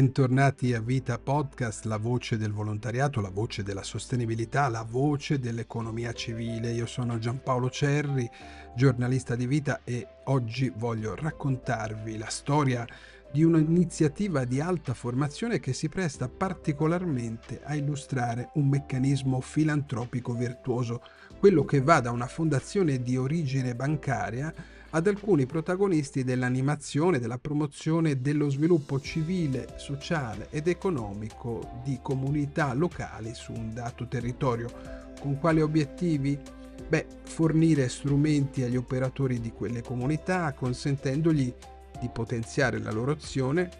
Bentornati a Vita Podcast, la voce del volontariato, la voce della sostenibilità, la voce dell'economia civile. Io sono Giampaolo Cerri, giornalista di Vita e oggi voglio raccontarvi la storia di un'iniziativa di alta formazione che si presta particolarmente a illustrare un meccanismo filantropico virtuoso, quello che va da una fondazione di origine bancaria ad alcuni protagonisti dell'animazione, della promozione dello sviluppo civile, sociale ed economico di comunità locali su un dato territorio. Con quali obiettivi? Beh, fornire strumenti agli operatori di quelle comunità, consentendogli di potenziare la loro azione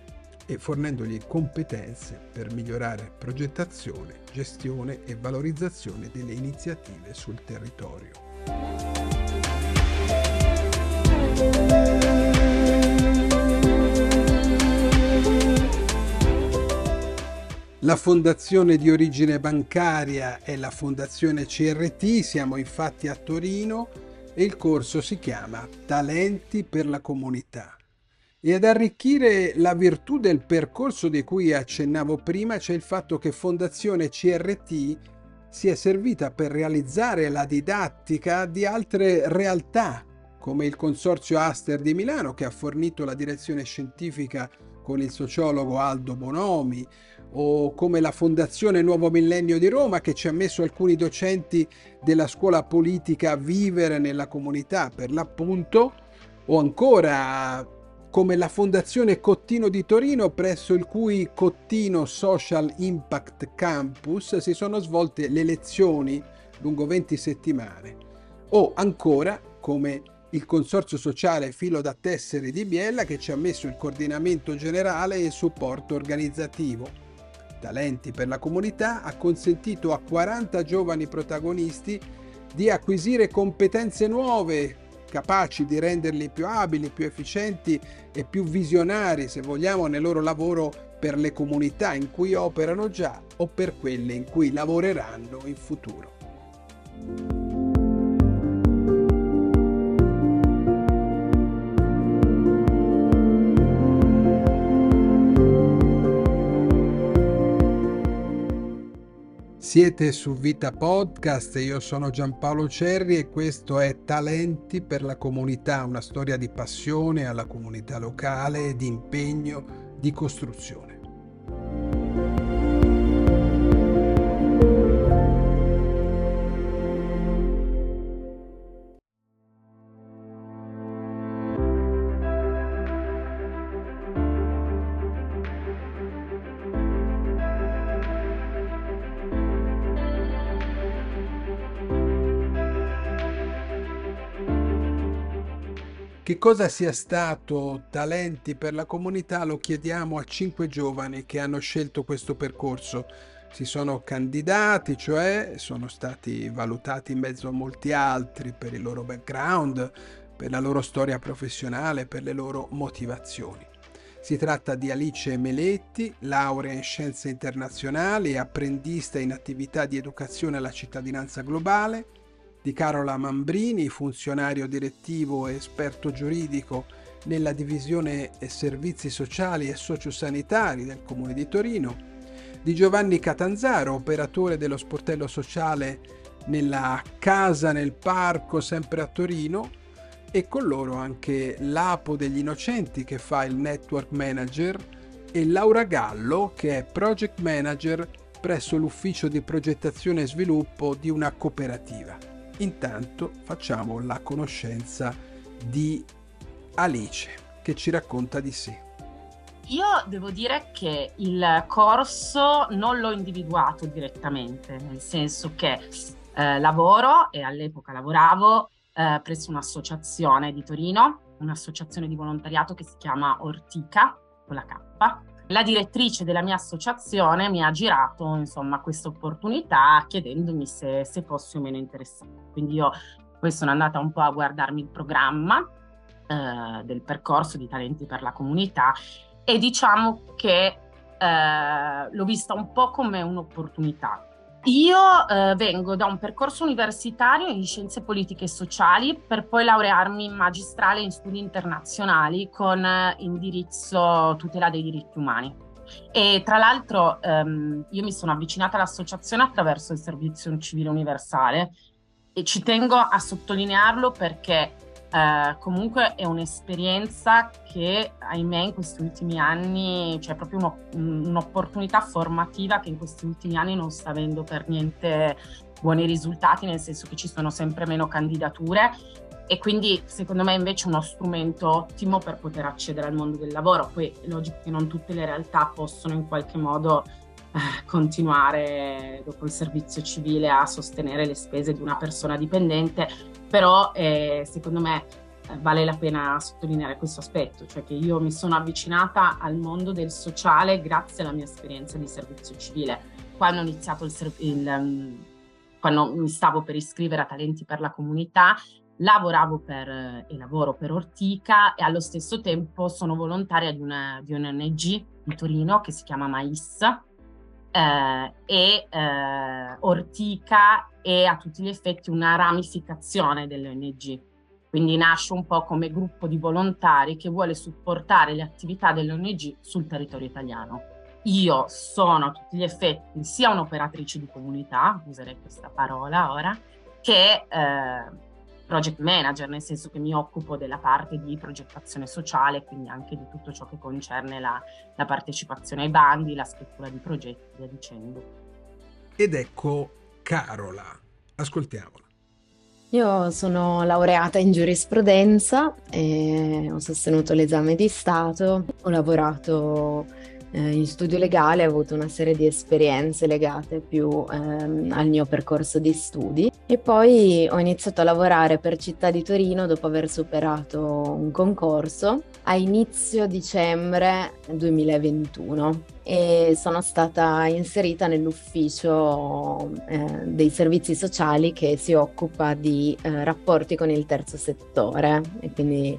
e fornendogli competenze per migliorare progettazione, gestione e valorizzazione delle iniziative sul territorio. La fondazione di origine bancaria è la fondazione CRT, siamo infatti a Torino e il corso si chiama Talenti per la comunità. E ad arricchire la virtù del percorso di cui accennavo prima c'è il fatto che Fondazione CRT si è servita per realizzare la didattica di altre realtà come il Consorzio Aster di Milano che ha fornito la direzione scientifica con il sociologo Aldo Bonomi, o come la Fondazione Nuovo Millennio di Roma che ci ha messo alcuni docenti della scuola politica a vivere nella comunità per l'appunto, o ancora come la Fondazione Cottino di Torino presso il cui Cottino Social Impact Campus si sono svolte le lezioni lungo 20 settimane, o ancora come il Consorzio Sociale Filo da Tessere di Biella che ci ha messo il coordinamento generale e il supporto organizzativo. Talenti per la comunità ha consentito a 40 giovani protagonisti di acquisire competenze nuove, capaci di renderli più abili, più efficienti e più visionari, se vogliamo, nel loro lavoro per le comunità in cui operano già o per quelle in cui lavoreranno in futuro. Siete su Vita Podcast, io sono Giampaolo Cerri e questo è Talenti per la comunità, una storia di passione alla comunità locale, di impegno, di costruzione. Cosa sia stato Talenti per la comunità lo chiediamo a cinque giovani che hanno scelto questo percorso. Si sono candidati, cioè sono stati valutati in mezzo a molti altri per il loro background, per la loro storia professionale, per le loro motivazioni. Si tratta di Alice Meletti, laurea in scienze internazionali e apprendista in attività di educazione alla cittadinanza globale, di Carola Mambrini, funzionario direttivo e esperto giuridico nella divisione servizi sociali e sociosanitari del Comune di Torino, di Giovanni Catanzaro, operatore dello sportello sociale nella Casa nel Parco, sempre a Torino, e con loro anche l'Apo degli Innocenti che fa il network manager e Laura Gallo che è project manager presso l'ufficio di progettazione e sviluppo di una cooperativa. Intanto facciamo la conoscenza di Alice che ci racconta di sé. Io devo dire che il corso non l'ho individuato direttamente, nel senso che eh, lavoro e all'epoca lavoravo eh, presso un'associazione di Torino, un'associazione di volontariato che si chiama Ortica, con la K, la direttrice della mia associazione mi ha girato insomma questa opportunità chiedendomi se, se fossi o meno interessata. Quindi io poi sono andata un po' a guardarmi il programma eh, del percorso di talenti per la comunità e diciamo che eh, l'ho vista un po' come un'opportunità io eh, vengo da un percorso universitario in scienze politiche e sociali per poi laurearmi in magistrale in studi internazionali con eh, indirizzo tutela dei diritti umani. E tra l'altro ehm, io mi sono avvicinata all'associazione attraverso il servizio civile universale e ci tengo a sottolinearlo perché eh, comunque è un'esperienza che, ahimè, in questi ultimi anni c'è cioè proprio uno, un'opportunità formativa che in questi ultimi anni non sta avendo per niente buoni risultati, nel senso che ci sono sempre meno candidature e quindi secondo me invece uno strumento ottimo per poter accedere al mondo del lavoro. Poi è logico che non tutte le realtà possono in qualche modo continuare dopo il servizio civile a sostenere le spese di una persona dipendente, però eh, secondo me eh, vale la pena sottolineare questo aspetto, cioè che io mi sono avvicinata al mondo del sociale grazie alla mia esperienza di servizio civile. Quando ho iniziato il, il um, quando mi stavo per iscrivere a Talenti per la Comunità, lavoravo per, e lavoro per Ortica e allo stesso tempo sono volontaria di, una, di un'ONG di Torino che si chiama Mais eh, e eh, Ortica è a tutti gli effetti una ramificazione dell'ONG. Quindi nasce un po' come gruppo di volontari che vuole supportare le attività dell'ONG sul territorio italiano. Io sono a tutti gli effetti sia un'operatrice di comunità, userei questa parola ora, che eh, project manager, nel senso che mi occupo della parte di progettazione sociale, quindi anche di tutto ciò che concerne la, la partecipazione ai bandi, la scrittura di progetti, via dicendo. Ed ecco Carola, ascoltiamola. Io sono laureata in giurisprudenza e ho sostenuto l'esame di Stato, ho lavorato eh, in studio legale ho avuto una serie di esperienze legate più ehm, al mio percorso di studi. E poi ho iniziato a lavorare per Città di Torino dopo aver superato un concorso a inizio dicembre 2021 e sono stata inserita nell'ufficio eh, dei servizi sociali che si occupa di eh, rapporti con il terzo settore. E quindi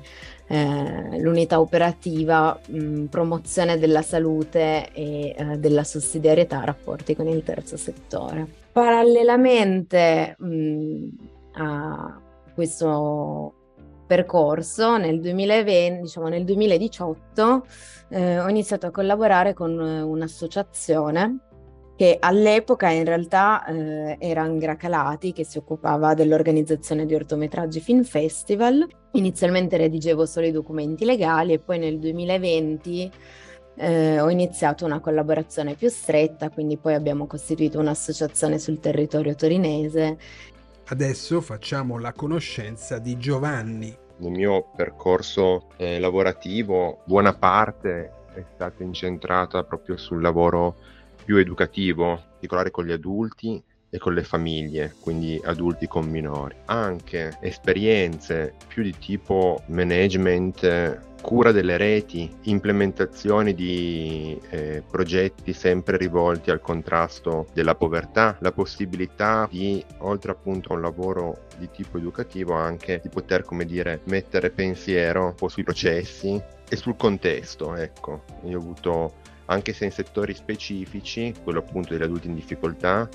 eh, l'unità operativa mh, promozione della salute e eh, della sussidiarietà rapporti con il terzo settore. Parallelamente mh, a questo percorso nel 2020, diciamo nel 2018 eh, ho iniziato a collaborare con un'associazione che all'epoca in realtà eh, era Angra Calati che si occupava dell'organizzazione di ortometraggi Film Festival. Inizialmente redigevo solo i documenti legali e poi nel 2020 eh, ho iniziato una collaborazione più stretta, quindi poi abbiamo costituito un'associazione sul territorio torinese. Adesso facciamo la conoscenza di Giovanni. Nel mio percorso eh, lavorativo buona parte è stata incentrata proprio sul lavoro più educativo, in particolare con gli adulti e con le famiglie, quindi adulti con minori. Anche esperienze più di tipo management, cura delle reti, implementazione di eh, progetti sempre rivolti al contrasto della povertà, la possibilità di, oltre appunto a un lavoro di tipo educativo, anche di poter, come dire, mettere pensiero un po' sui processi e sul contesto, ecco. Io ho avuto anche se in settori specifici, quello appunto degli adulti in difficoltà,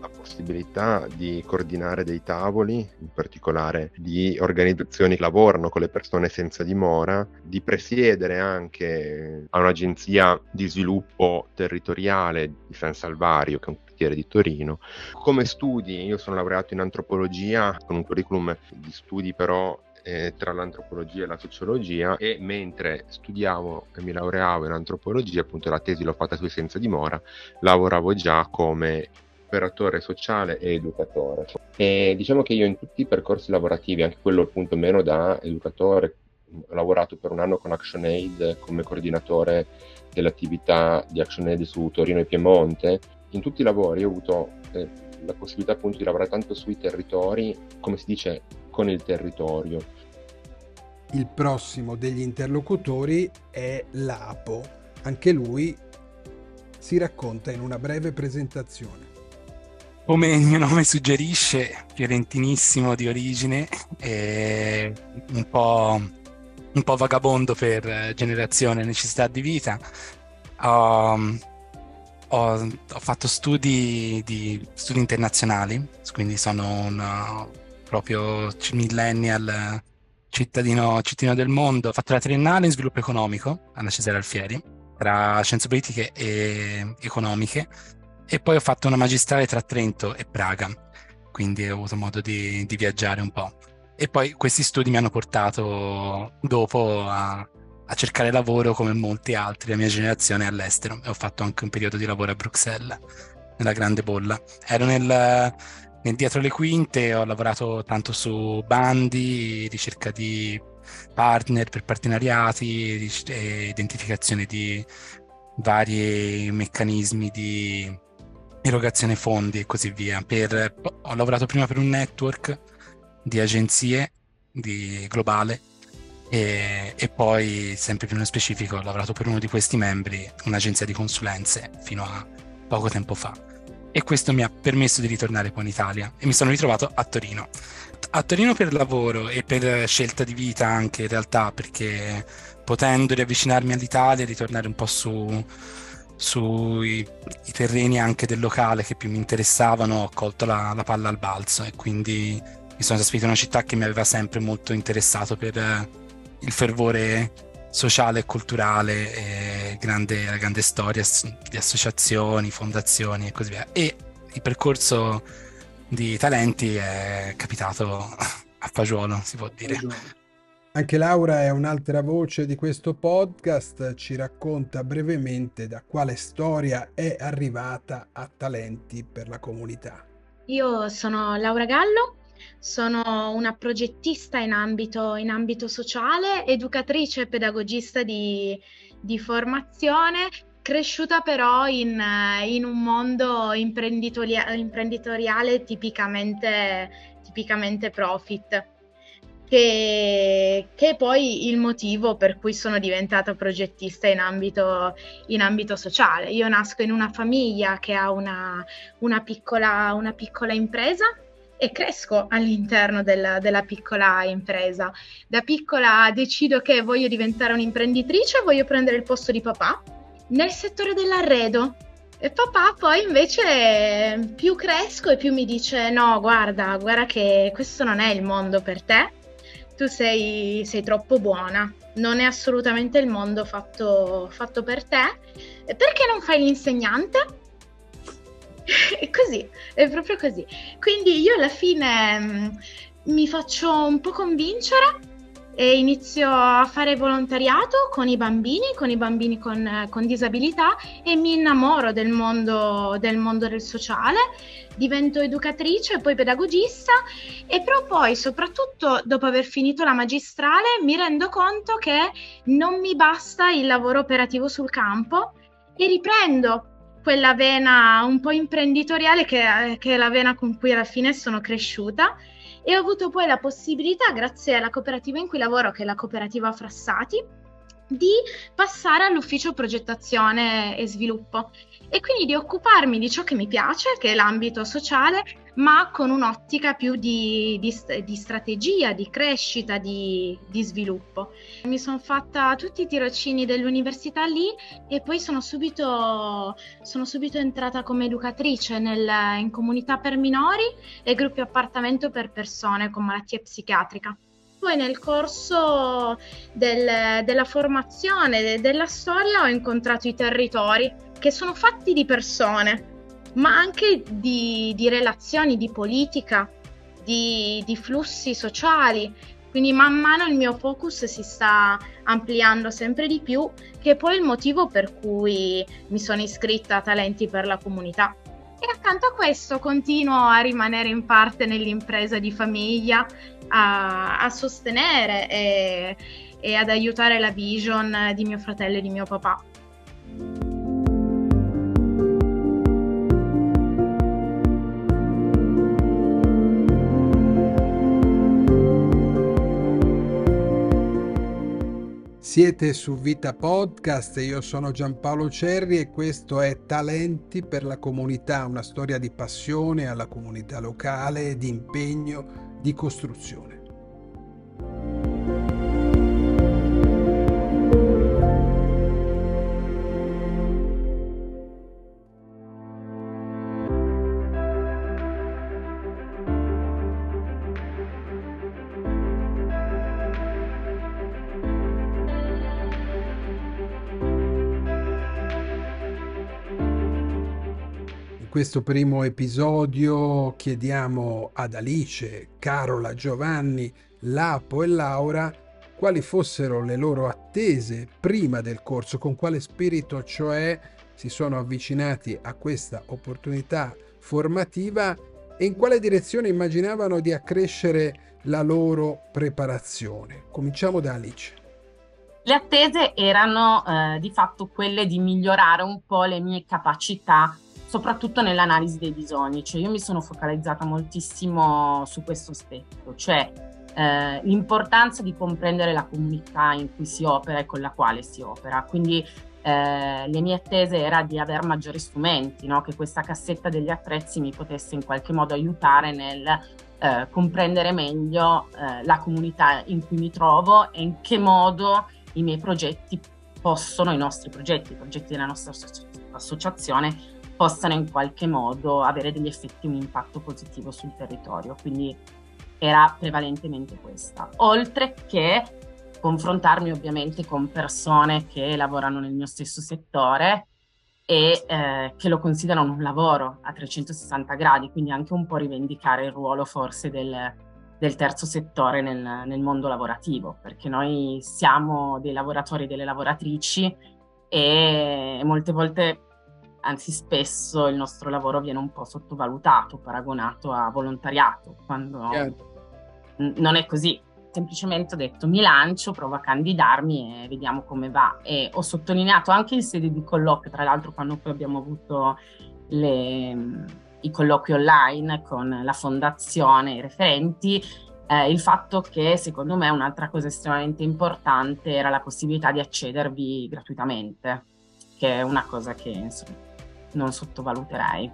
la possibilità di coordinare dei tavoli, in particolare di organizzazioni che lavorano con le persone senza dimora, di presiedere anche a un'agenzia di sviluppo territoriale di San Salvario, che è un quartiere di Torino. Come studi, io sono laureato in antropologia, con un curriculum di studi però eh, tra l'antropologia e la sociologia e mentre studiavo e mi laureavo in antropologia, appunto la tesi l'ho fatta sui senza dimora, lavoravo già come operatore sociale e educatore. E diciamo che io in tutti i percorsi lavorativi, anche quello appunto meno da educatore, ho lavorato per un anno con ActionAid come coordinatore dell'attività di ActionAid su Torino e Piemonte. In tutti i lavori ho avuto eh, la possibilità appunto di lavorare tanto sui territori, come si dice, con il territorio. Il prossimo degli interlocutori è Lapo. Anche lui si racconta in una breve presentazione. Come il mio nome suggerisce, fiorentinissimo di origine, e un po', un po vagabondo per generazione e necessità di vita. Ho, ho, ho fatto studi, di, studi internazionali, quindi sono un proprio millennial cittadino, cittadino del mondo. Ho fatto la triennale in sviluppo economico alla Cesare Alfieri. tra scienze politiche e economiche e poi ho fatto una magistrale tra Trento e Praga, quindi ho avuto modo di, di viaggiare un po'. E poi questi studi mi hanno portato dopo a, a, cercare lavoro come molti altri della mia generazione all'estero e ho fatto anche un periodo di lavoro a Bruxelles, nella grande bolla. Ero nel, nel dietro le quinte, ho lavorato tanto su bandi, ricerca di partner per partenariati, identificazione di vari meccanismi di erogazione fondi e così via. Per, ho lavorato prima per un network di agenzie di globale e, e, poi, sempre più nello specifico, ho lavorato per uno di questi membri, un'agenzia di consulenze, fino a poco tempo fa. E questo mi ha permesso di ritornare poi in Italia. E mi sono ritrovato a Torino. A Torino per lavoro e per scelta di vita anche in realtà, perché potendo riavvicinarmi all'Italia e ritornare un po' su, sui terreni anche del locale che più mi interessavano, ho colto la, la palla al balzo. E quindi mi sono trasferito in una città che mi aveva sempre molto interessato per il fervore sociale e culturale e grande, la grande storia di associazioni, fondazioni e così via. E il percorso di talenti è capitato a fagiolo, si può dire. Anche Laura è un'altra voce di questo podcast, ci racconta brevemente da quale storia è arrivata a Talenti per la comunità. Io sono Laura Gallo, sono una progettista in ambito, in ambito sociale, educatrice e pedagogista di, di formazione cresciuta però in, in un mondo imprenditoriale, imprenditoriale tipicamente, tipicamente profit. Che, che, è poi il motivo per cui sono diventata progettista in ambito, in ambito sociale. Io nasco in una famiglia che ha una, una, piccola, una piccola, impresa e cresco all'interno della, della, piccola impresa. Da piccola decido che voglio diventare un'imprenditrice, voglio prendere il posto di papà nel settore dell'arredo. E papà poi invece più cresco e più mi dice no, guarda, guarda che questo non è il mondo per te, tu sei, sei troppo buona, non è assolutamente il mondo fatto, fatto per te, perché non fai l'insegnante? è così, è proprio così. Quindi io alla fine mh, mm, mi faccio un po' convincere e inizio a fare volontariato con i bambini, con i bambini con, con disabilità e mi innamoro del mondo, del mondo del sociale, divento educatrice e poi pedagogista e però poi soprattutto dopo aver finito la magistrale mi rendo conto che non mi basta il lavoro operativo sul campo e riprendo quella vena un po' imprenditoriale che, che è la vena con cui alla fine sono cresciuta e ho avuto poi la possibilità, grazie alla cooperativa in cui lavoro, che è la cooperativa Frassati, di passare all'ufficio progettazione e sviluppo e quindi di occuparmi di ciò che mi piace, che è l'ambito sociale, ma con un'ottica più di, di, di strategia, di crescita, di, di sviluppo. Mi sono fatta tutti i tirocini dell'università lì e poi sono subito, sono subito entrata come educatrice nel, in comunità per minori e gruppi appartamento per persone con malattie psichiatriche. Poi nel corso del, della formazione della storia ho incontrato i territori che sono fatti di persone, ma anche di, di relazioni, di politica, di, di flussi sociali. Quindi man mano il mio focus si sta ampliando sempre di più, che è poi il motivo per cui mi sono iscritta a Talenti per la comunità. E accanto a questo continuo a rimanere in parte nell'impresa di famiglia, a, a sostenere e, e ad aiutare la vision di mio fratello e di mio papà. Siete su Vita Podcast, io sono Giampaolo Cerri e questo è Talenti per la comunità, una storia di passione alla comunità locale, di impegno, di costruzione. Questo primo episodio chiediamo ad Alice, Carola, Giovanni, Lapo e Laura quali fossero le loro attese prima del corso, con quale spirito cioè si sono avvicinati a questa opportunità formativa e in quale direzione immaginavano di accrescere la loro preparazione. Cominciamo da Alice. Le attese erano eh, di fatto quelle di migliorare un po' le mie capacità, soprattutto nell'analisi dei bisogni. Cioè io mi sono focalizzata moltissimo su questo aspetto, cioè eh, l'importanza di comprendere la comunità in cui si opera e con la quale si opera. Quindi eh, le mie attese era di avere maggiori strumenti, no? che questa cassetta degli attrezzi mi potesse in qualche modo aiutare nel eh, comprendere meglio eh, la comunità in cui mi trovo e in che modo i miei progetti possono, i nostri progetti, i progetti della nostra associazione, possano in qualche modo avere degli effetti, un impatto positivo sul territorio. Quindi era prevalentemente questa. Oltre che confrontarmi ovviamente con persone che lavorano nel mio stesso settore e eh, che lo considerano un lavoro a 360 gradi, quindi anche un po' rivendicare il ruolo forse del, del terzo settore nel, nel, mondo lavorativo, perché noi siamo dei lavoratori e delle lavoratrici e molte volte, anzi spesso, il nostro lavoro viene un po' sottovalutato, paragonato a volontariato, quando n- non è così. Semplicemente ho detto mi lancio, provo a candidarmi e vediamo come va. E ho sottolineato anche in sede di colloquio, tra l'altro quando poi abbiamo avuto le i colloqui online con la fondazione, i referenti, eh, il fatto che secondo me un'altra cosa estremamente importante era la possibilità di accedervi gratuitamente, che è una cosa che insomma, non sottovaluterei.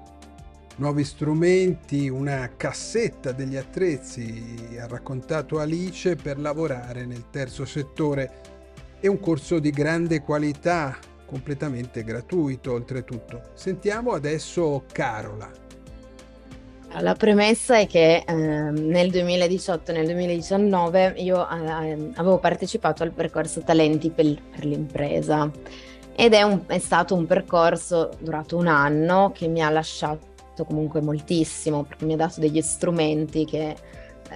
Nuovi strumenti, una cassetta degli attrezzi, ha raccontato Alice, per lavorare nel terzo settore e un corso di grande qualità, completamente gratuito oltretutto. Sentiamo adesso Carola. La premessa è che eh, nel 2018 e nel 2019 io eh, avevo partecipato al percorso Talenti per, per l'impresa ed è, un, è, stato un percorso durato un anno che mi ha lasciato comunque moltissimo perché mi ha dato degli strumenti che eh,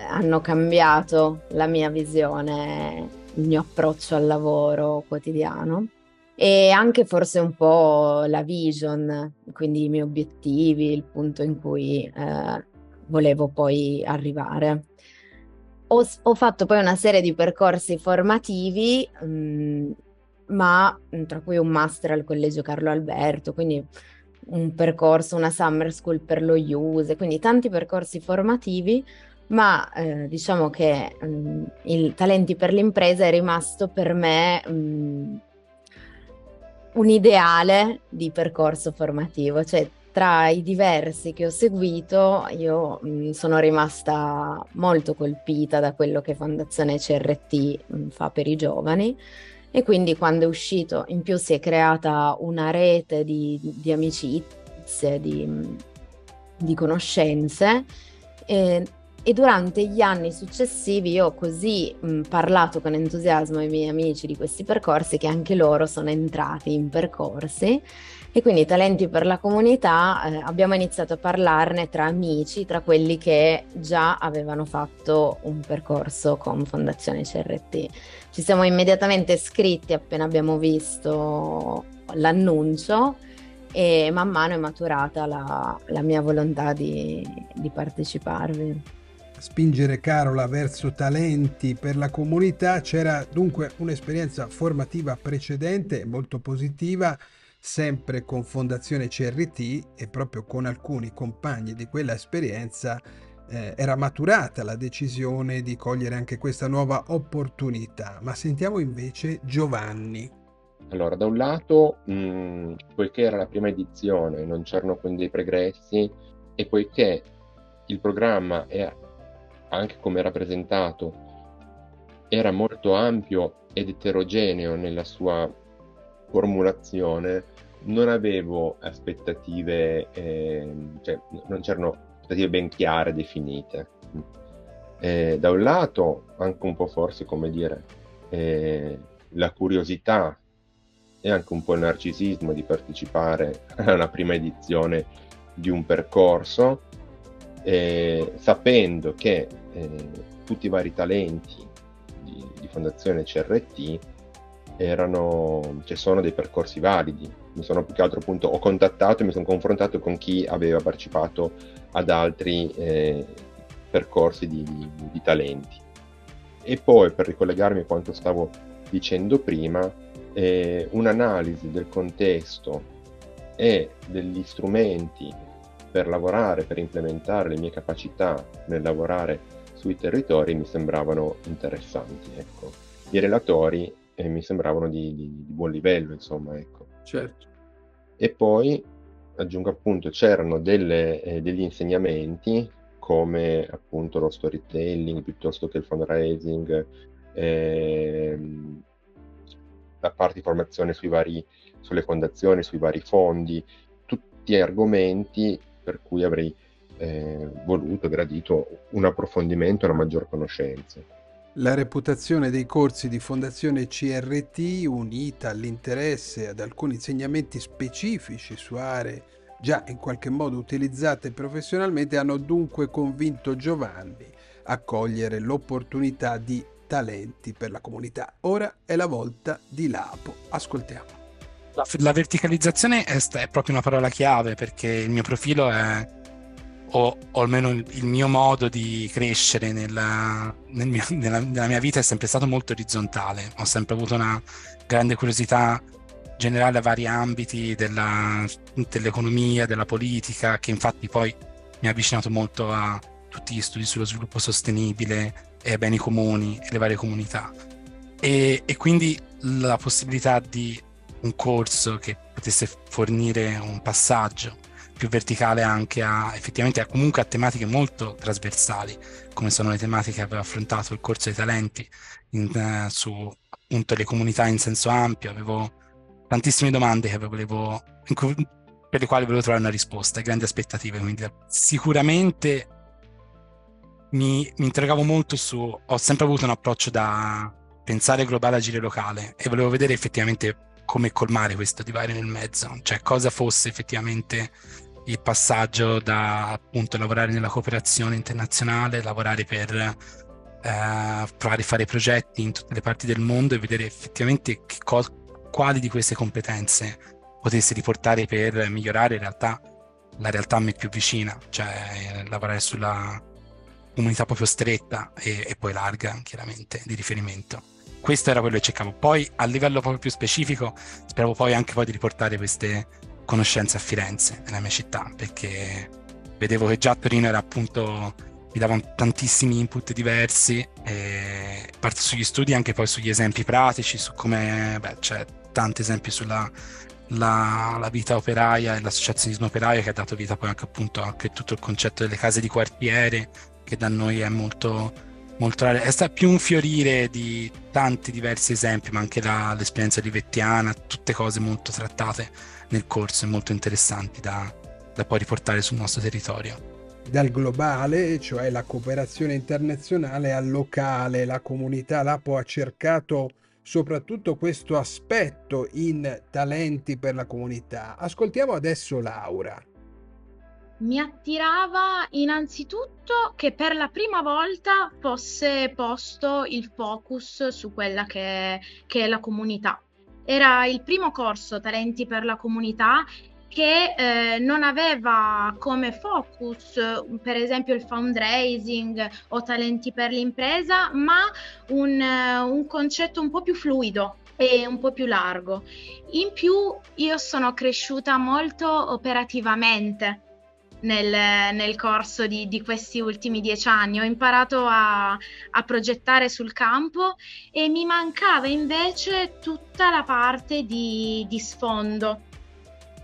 hanno cambiato la mia visione, il mio approccio al lavoro quotidiano e anche forse un po' la vision, quindi i miei obiettivi, il punto in cui eh, volevo poi arrivare. Ho, ho, fatto poi una serie di percorsi formativi, mh, mm, ma mm, tra cui un master al Collegio Carlo Alberto, quindi un percorso, una summer school per lo use, quindi tanti percorsi formativi, ma eh, diciamo che mh, mm, il Talenti per l'impresa è rimasto per me mh, un ideale di percorso formativo, cioè tra i diversi che ho seguito io mh, mm, sono rimasta molto colpita da quello che Fondazione CRT mm, fa per i giovani e quindi quando è uscito in più si è creata una rete di, di amicizie, di, di conoscenze e e durante gli anni successivi io ho così mh, parlato con entusiasmo ai miei amici di questi percorsi che anche loro sono entrati in percorsi e quindi Talenti per la comunità eh, abbiamo iniziato a parlarne tra amici, tra quelli che già avevano fatto un percorso con Fondazione CRT. Ci siamo immediatamente iscritti appena abbiamo visto l'annuncio e man mano è maturata la, la mia volontà di, di parteciparvi spingere Carola verso talenti per la comunità. C'era dunque un'esperienza formativa precedente molto positiva, sempre con Fondazione CRT e proprio con alcuni compagni di quella esperienza eh, era maturata la decisione di cogliere anche questa nuova opportunità. Ma sentiamo invece Giovanni. Allora, da un lato, mh, poiché era la prima edizione, non c'erano quindi dei pregressi e poiché il programma è anche come rappresentato, era molto ampio ed eterogeneo nella sua formulazione, non avevo aspettative, eh, cioè non c'erano aspettative ben chiare, definite. Eh, da un lato, anche un po' forse, come dire, eh, la curiosità e anche un po' il narcisismo di partecipare a una prima edizione di un percorso, eh, sapendo che tutti i vari talenti di, di Fondazione CRT erano, ci sono dei percorsi validi. Mi sono più che altro appunto, ho contattato e mi sono confrontato con chi aveva partecipato ad altri eh, percorsi di, di, di, talenti. E poi per ricollegarmi a quanto stavo dicendo prima, eh, un'analisi del contesto e degli strumenti per lavorare, per implementare le mie capacità nel lavorare sui territori mi sembravano interessanti. Ecco. I relatori e mi sembravano di, di, di buon livello, insomma, ecco. Certo. E poi, aggiungo appunto, c'erano delle, eh, degli insegnamenti come appunto lo storytelling piuttosto che il fundraising, ehm, la parte di formazione sui vari, sulle fondazioni, sui vari fondi, tutti argomenti per cui avrei eh, voluto, gradito un approfondimento e una maggior conoscenza. La reputazione dei corsi di Fondazione CRT, unita all'interesse ad alcuni insegnamenti specifici su aree già in qualche modo utilizzate professionalmente, hanno dunque convinto Giovanni a cogliere l'opportunità di talenti per la comunità. Ora è la volta di Lapo. Ascoltiamo. La, verticalizzazione è proprio una parola chiave perché il mio profilo è o, o, almeno il, mio modo di crescere nella, nel mio, nella, nella, mia vita è sempre stato molto orizzontale. Ho sempre avuto una grande curiosità generale a vari ambiti della, dell'economia, della politica, che infatti poi mi ha avvicinato molto a tutti gli studi sullo sviluppo sostenibile e ai beni comuni e le varie comunità. E, e quindi la possibilità di un corso che potesse fornire un passaggio più verticale anche a effettivamente a, comunque a tematiche molto trasversali, come sono le tematiche che aveva affrontato il corso dei talenti in, uh, su appunto le comunità in senso ampio. Avevo tantissime domande volevo, cui, per le quali volevo trovare una risposta, grandi aspettative. Quindi sicuramente mi, mi interrogavo molto su, ho sempre avuto un approccio da pensare globale, agire locale e volevo vedere effettivamente come colmare questo divario nel mezzo, cioè cosa fosse effettivamente il passaggio da appunto lavorare nella cooperazione internazionale, lavorare per eh, provare a fare progetti in tutte le parti del mondo e vedere effettivamente co- quali di queste competenze potesse riportare per migliorare in realtà la realtà a me più vicina, cioè lavorare sulla comunità proprio stretta e, e poi larga, chiaramente, di riferimento questo era quello che cercavo. Poi a livello proprio più specifico, speravo poi anche poi di riportare queste conoscenze a Firenze, nella mia città, perché vedevo che già Torino era appunto mi davano tantissimi input diversi e parte sugli studi anche poi sugli esempi pratici su come beh, c'è tanti esempi sulla la, la, vita operaia e l'associazionismo operaio che ha dato vita poi anche appunto anche tutto il concetto delle case di quartiere che da noi è molto molto è stato più un fiorire di tanti diversi esempi ma anche la, l'esperienza livettiana tutte cose molto trattate nel corso e molto interessanti da, da poi riportare sul nostro territorio dal globale, cioè la cooperazione internazionale, al locale, la comunità Lapo ha cercato soprattutto questo aspetto in talenti per la comunità. Ascoltiamo adesso Laura. Mi attirava innanzitutto che per la prima volta fosse posto il focus su quella che, che è la comunità era il primo corso Talenti per la comunità che eh, non aveva come focus per esempio il fundraising o talenti per l'impresa, ma un, un concetto un po' più fluido e un po' più largo. In più io sono cresciuta molto operativamente nel, nel corso di, di, questi ultimi dieci anni. Ho imparato a, a, progettare sul campo e mi mancava invece tutta la parte di, di sfondo,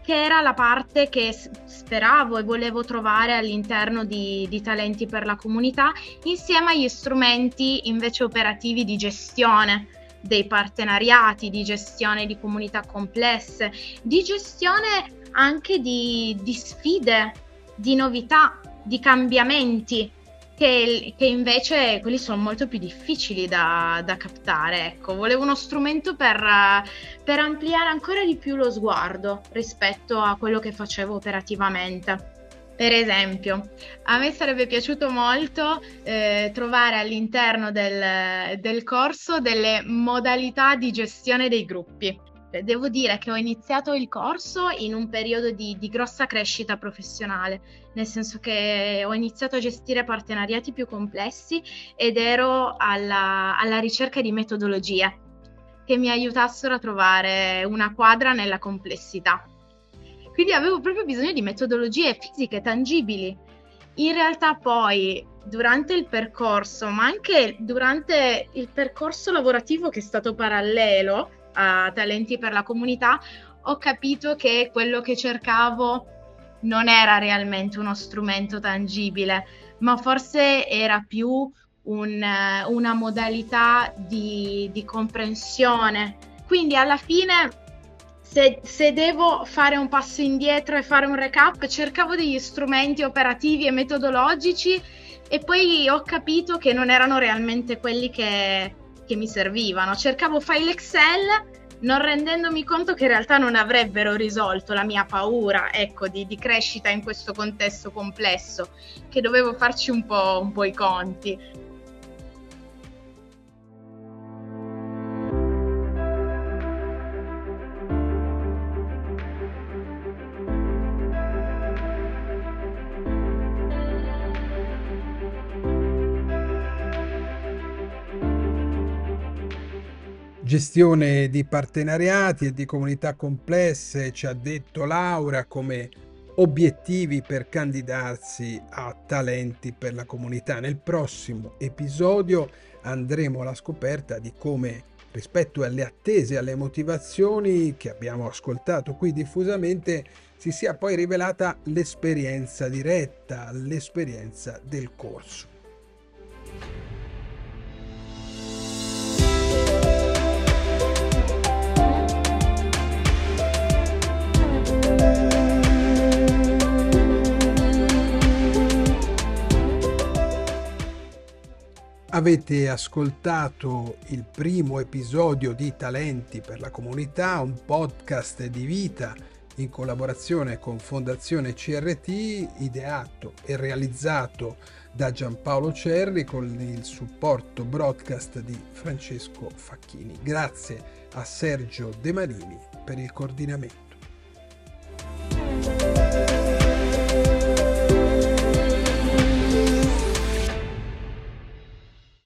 che era la parte che speravo e volevo trovare all'interno di, di Talenti per la comunità, insieme agli strumenti invece operativi di gestione dei partenariati, di gestione di comunità complesse, di gestione anche di, di sfide di novità, di cambiamenti, che, che, invece quelli sono molto più difficili da, da captare. Ecco, volevo uno strumento per, per, ampliare ancora di più lo sguardo rispetto a quello che facevo operativamente. Per esempio, a me sarebbe piaciuto molto eh, trovare all'interno del, del corso delle modalità di gestione dei gruppi. Devo dire che ho iniziato il corso in un periodo di, di, grossa crescita professionale, nel senso che ho iniziato a gestire partenariati più complessi ed ero alla, alla ricerca di metodologie che mi aiutassero a trovare una quadra nella complessità. Quindi avevo proprio bisogno di metodologie fisiche tangibili. In realtà poi durante il percorso, ma anche durante il percorso lavorativo che è stato parallelo a Talenti per la comunità, ho capito che quello che cercavo non era realmente uno strumento tangibile, ma forse era più un, una modalità di, di comprensione. Quindi alla fine se, se, devo fare un passo indietro e fare un recap, cercavo degli strumenti operativi e metodologici e poi ho capito che non erano realmente quelli che, che mi servivano. Cercavo file Excel non rendendomi conto che in realtà non avrebbero risolto la mia paura ecco, di, di, crescita in questo contesto complesso, che dovevo farci un po', un po' i conti. Gestione di partenariati e di comunità complesse, ci ha detto Laura, come obiettivi per candidarsi a talenti per la comunità. Nel prossimo episodio andremo alla scoperta di come rispetto alle attese e alle motivazioni che abbiamo ascoltato qui diffusamente si sia poi rivelata l'esperienza diretta, l'esperienza del corso. Avete ascoltato il primo episodio di Talenti per la comunità, un podcast di vita in collaborazione con Fondazione CRT, ideato e realizzato da Giampaolo Cerri con il supporto broadcast di Francesco Facchini. Grazie a Sergio De Marini per il coordinamento.